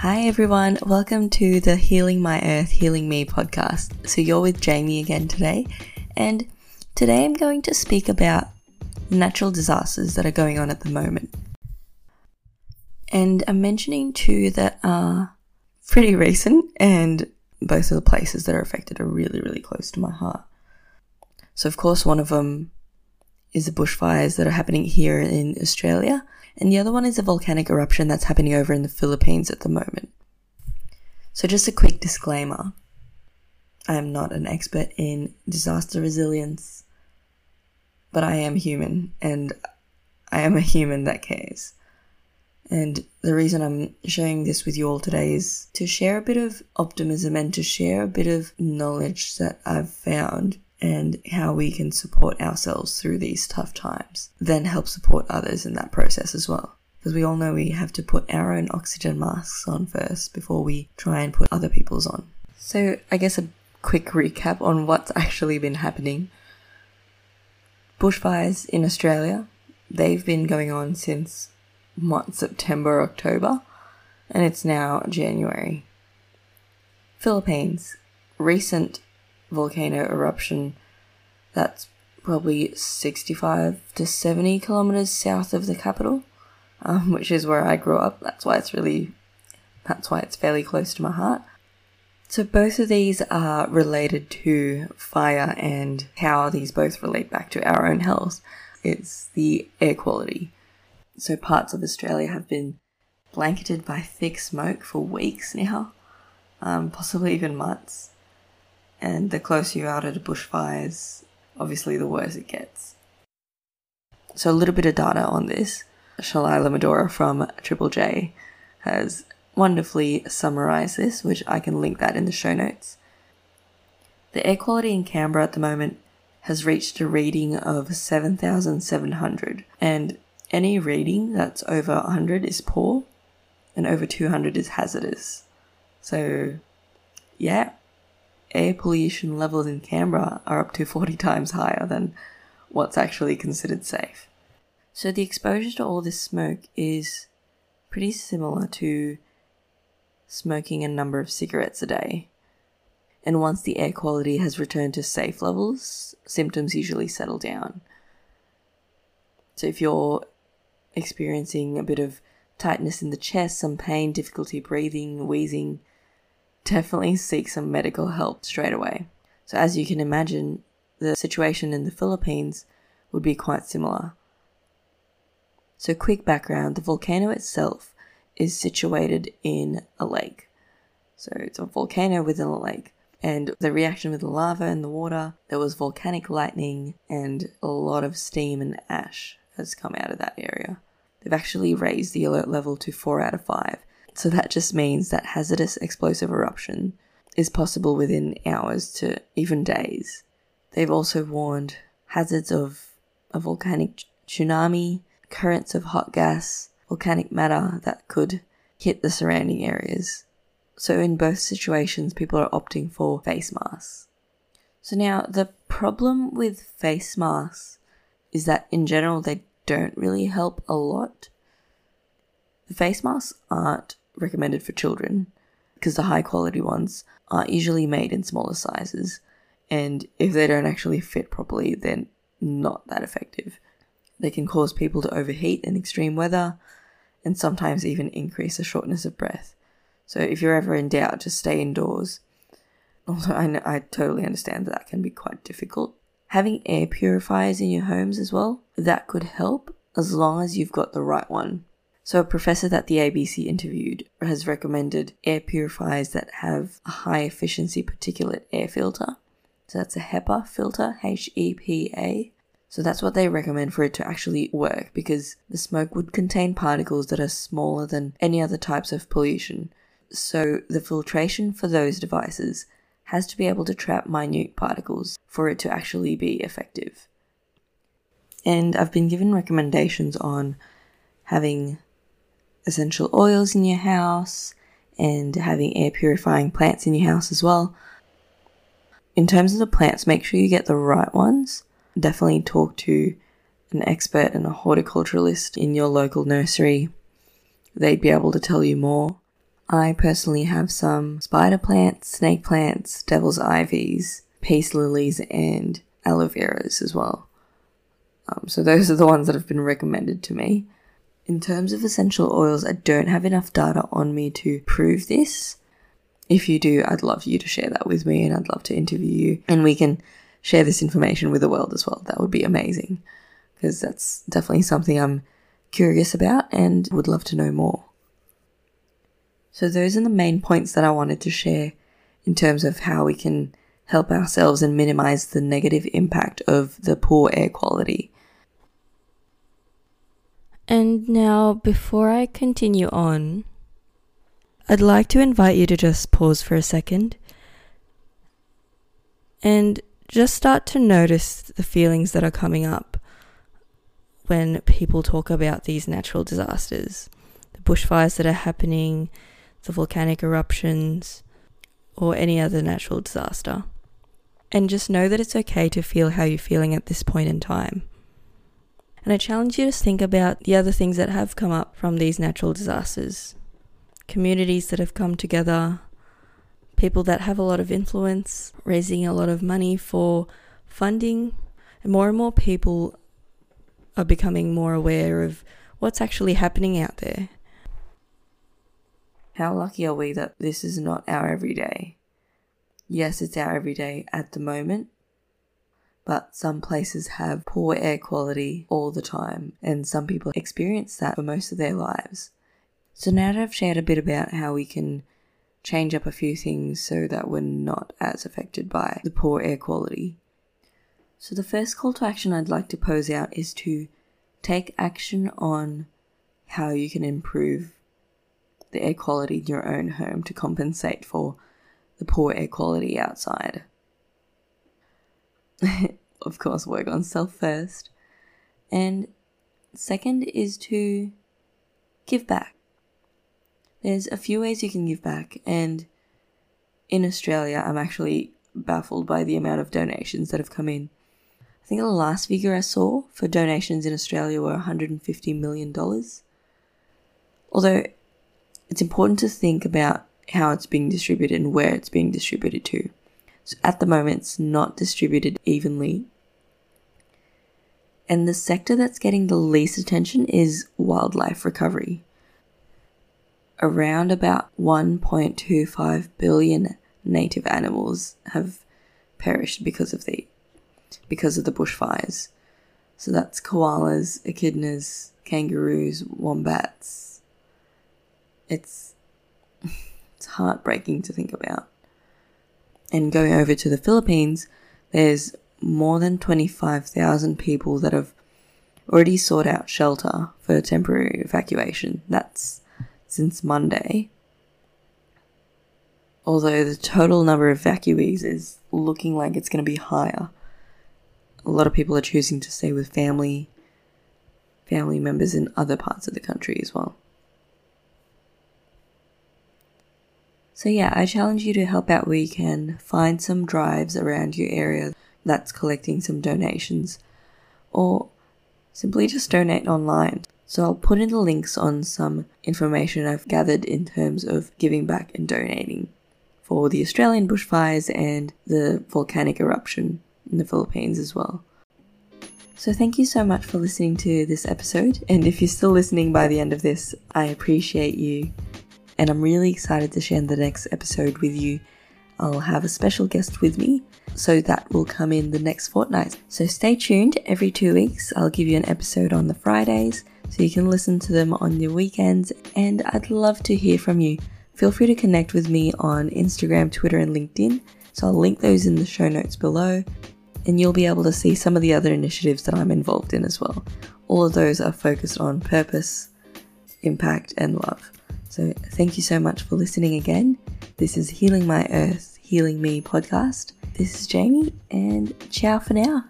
Hi everyone, welcome to the Healing My Earth, Healing Me podcast. So you're with Jamie again today, and today I'm going to speak about natural disasters that are going on at the moment. And I'm mentioning two that are pretty recent, and both of the places that are affected are really, really close to my heart. So, of course, one of them is the bushfires that are happening here in Australia, and the other one is a volcanic eruption that's happening over in the Philippines at the moment. So, just a quick disclaimer I am not an expert in disaster resilience, but I am human, and I am a human that cares. And the reason I'm sharing this with you all today is to share a bit of optimism and to share a bit of knowledge that I've found and how we can support ourselves through these tough times, then help support others in that process as well. Because we all know we have to put our own oxygen masks on first before we try and put other people's on. So, I guess a quick recap on what's actually been happening. Bushfires in Australia, they've been going on since what, September, October, and it's now January. Philippines, recent volcano eruption that's probably 65 to 70 kilometers south of the capital, um, which is where I grew up. That's why it's really, that's why it's fairly close to my heart. So both of these are related to fire and how these both relate back to our own health. It's the air quality. So parts of Australia have been blanketed by thick smoke for weeks now, um, possibly even months. And the closer you are to the bushfires, obviously the worse it gets. So a little bit of data on this. Shalailah Medhora from Triple J has wonderfully summarized this, which I can link that in the show notes. The air quality in Canberra at the moment has reached a reading of 7,700, and any reading that's over 100 is poor, and over 200 is hazardous. So, yeah, air pollution levels in Canberra are up to 40 times higher than what's actually considered safe. So, the exposure to all this smoke is pretty similar to smoking a number of cigarettes a day. And once the air quality has returned to safe levels, symptoms usually settle down. So, if you're experiencing a bit of tightness in the chest, some pain, difficulty breathing, wheezing, definitely seek some medical help straight away. So, as you can imagine, the situation in the Philippines would be quite similar. So, quick background the volcano itself is situated in a lake. So, it's a volcano within a lake. And the reaction with the lava and the water, there was volcanic lightning and a lot of steam and ash has come out of that area. They've actually raised the alert level to 4 out of 5. So that just means that hazardous explosive eruption is possible within hours to even days. They've also warned hazards of a volcanic tsunami, currents of hot gas, volcanic matter that could hit the surrounding areas. So, in both situations, people are opting for face masks. So, now the problem with face masks is that in general they don't really help a lot. The face masks aren't recommended for children because the high quality ones are usually made in smaller sizes, and if they don't actually fit properly, they're not that effective. They can cause people to overheat in extreme weather and sometimes even increase the shortness of breath. So if you're ever in doubt, just stay indoors. Although I, know, I totally understand that that can be quite difficult having air purifiers in your homes as well, that could help as long as you've got the right one. So, a professor that the ABC interviewed has recommended air purifiers that have a high efficiency particulate air filter. So, that's a HEPA filter, H E P A. So, that's what they recommend for it to actually work because the smoke would contain particles that are smaller than any other types of pollution. So, the filtration for those devices has to be able to trap minute particles for it to actually be effective. And I've been given recommendations on having essential oils in your house and having air purifying plants in your house as well. In terms of the plants, make sure you get the right ones. Definitely talk to an expert and a horticulturalist in your local nursery. They'd be able to tell you more. I personally have some spider plants, snake plants, devil's ivies, peace lilies, and aloe veras as well. Um, so those are the ones that have been recommended to me. In terms of essential oils, I don't have enough data on me to prove this. If you do, I'd love you to share that with me and I'd love to interview you and we can share this information with the world as well. That would be amazing because that's definitely something I'm curious about and would love to know more. So, those are the main points that I wanted to share in terms of how we can help ourselves and minimize the negative impact of the poor air quality. And now, before I continue on, I'd like to invite you to just pause for a second and just start to notice the feelings that are coming up when people talk about these natural disasters the bushfires that are happening, the volcanic eruptions, or any other natural disaster. And just know that it's okay to feel how you're feeling at this point in time. And I challenge you to think about the other things that have come up from these natural disasters communities that have come together, people that have a lot of influence, raising a lot of money for funding, and more and more people are becoming more aware of what's actually happening out there. How lucky are we that this is not our everyday? Yes, it's our everyday at the moment, but some places have poor air quality all the time, and some people experience that for most of their lives. So now that I've shared a bit about how we can change up a few things so that we're not as affected by the poor air quality, so, the first call to action I'd like to pose out is to take action on how you can improve the air quality in your own home to compensate for the poor air quality outside. of course, work on self first. And second is to give back. There's a few ways you can give back, and in Australia, I'm actually baffled by the amount of donations that have come in I think the last figure I saw for donations in Australia were $150 million. Although it's important to think about how it's being distributed and where it's being distributed to. At the moment, it's not distributed evenly. And the sector that's getting the least attention is wildlife recovery. Around about 1.25 billion native animals have perished because of the because of the bushfires. So that's koalas, echidnas, kangaroos, wombats. It's it's heartbreaking to think about. And going over to the Philippines, there's more than 25,000 people that have already sought out shelter for temporary evacuation. That's since Monday. Although the total number of evacuees is looking like it's going to be higher a lot of people are choosing to stay with family family members in other parts of the country as well. So yeah, I challenge you to help out where you can. Find some drives around your area that's collecting some donations or simply just donate online. So I'll put in the links on some information I've gathered in terms of giving back and donating for the Australian bushfires and the volcanic eruption in the Philippines as well. So, thank you so much for listening to this episode. And if you're still listening by the end of this, I appreciate you. And I'm really excited to share the next episode with you. I'll have a special guest with me, so that will come in the next fortnight. So, stay tuned. Every two weeks, I'll give you an episode on the Fridays so you can listen to them on your weekends. And I'd love to hear from you. Feel free to connect with me on Instagram, Twitter, and LinkedIn. So, I'll link those in the show notes below and you'll be able to see some of the other initiatives that I'm involved in as well. All of those are focused on purpose, impact, and love. So, thank you so much for listening again. This is Healing My Earth, Healing Me podcast. This is Jamie, and ciao for now.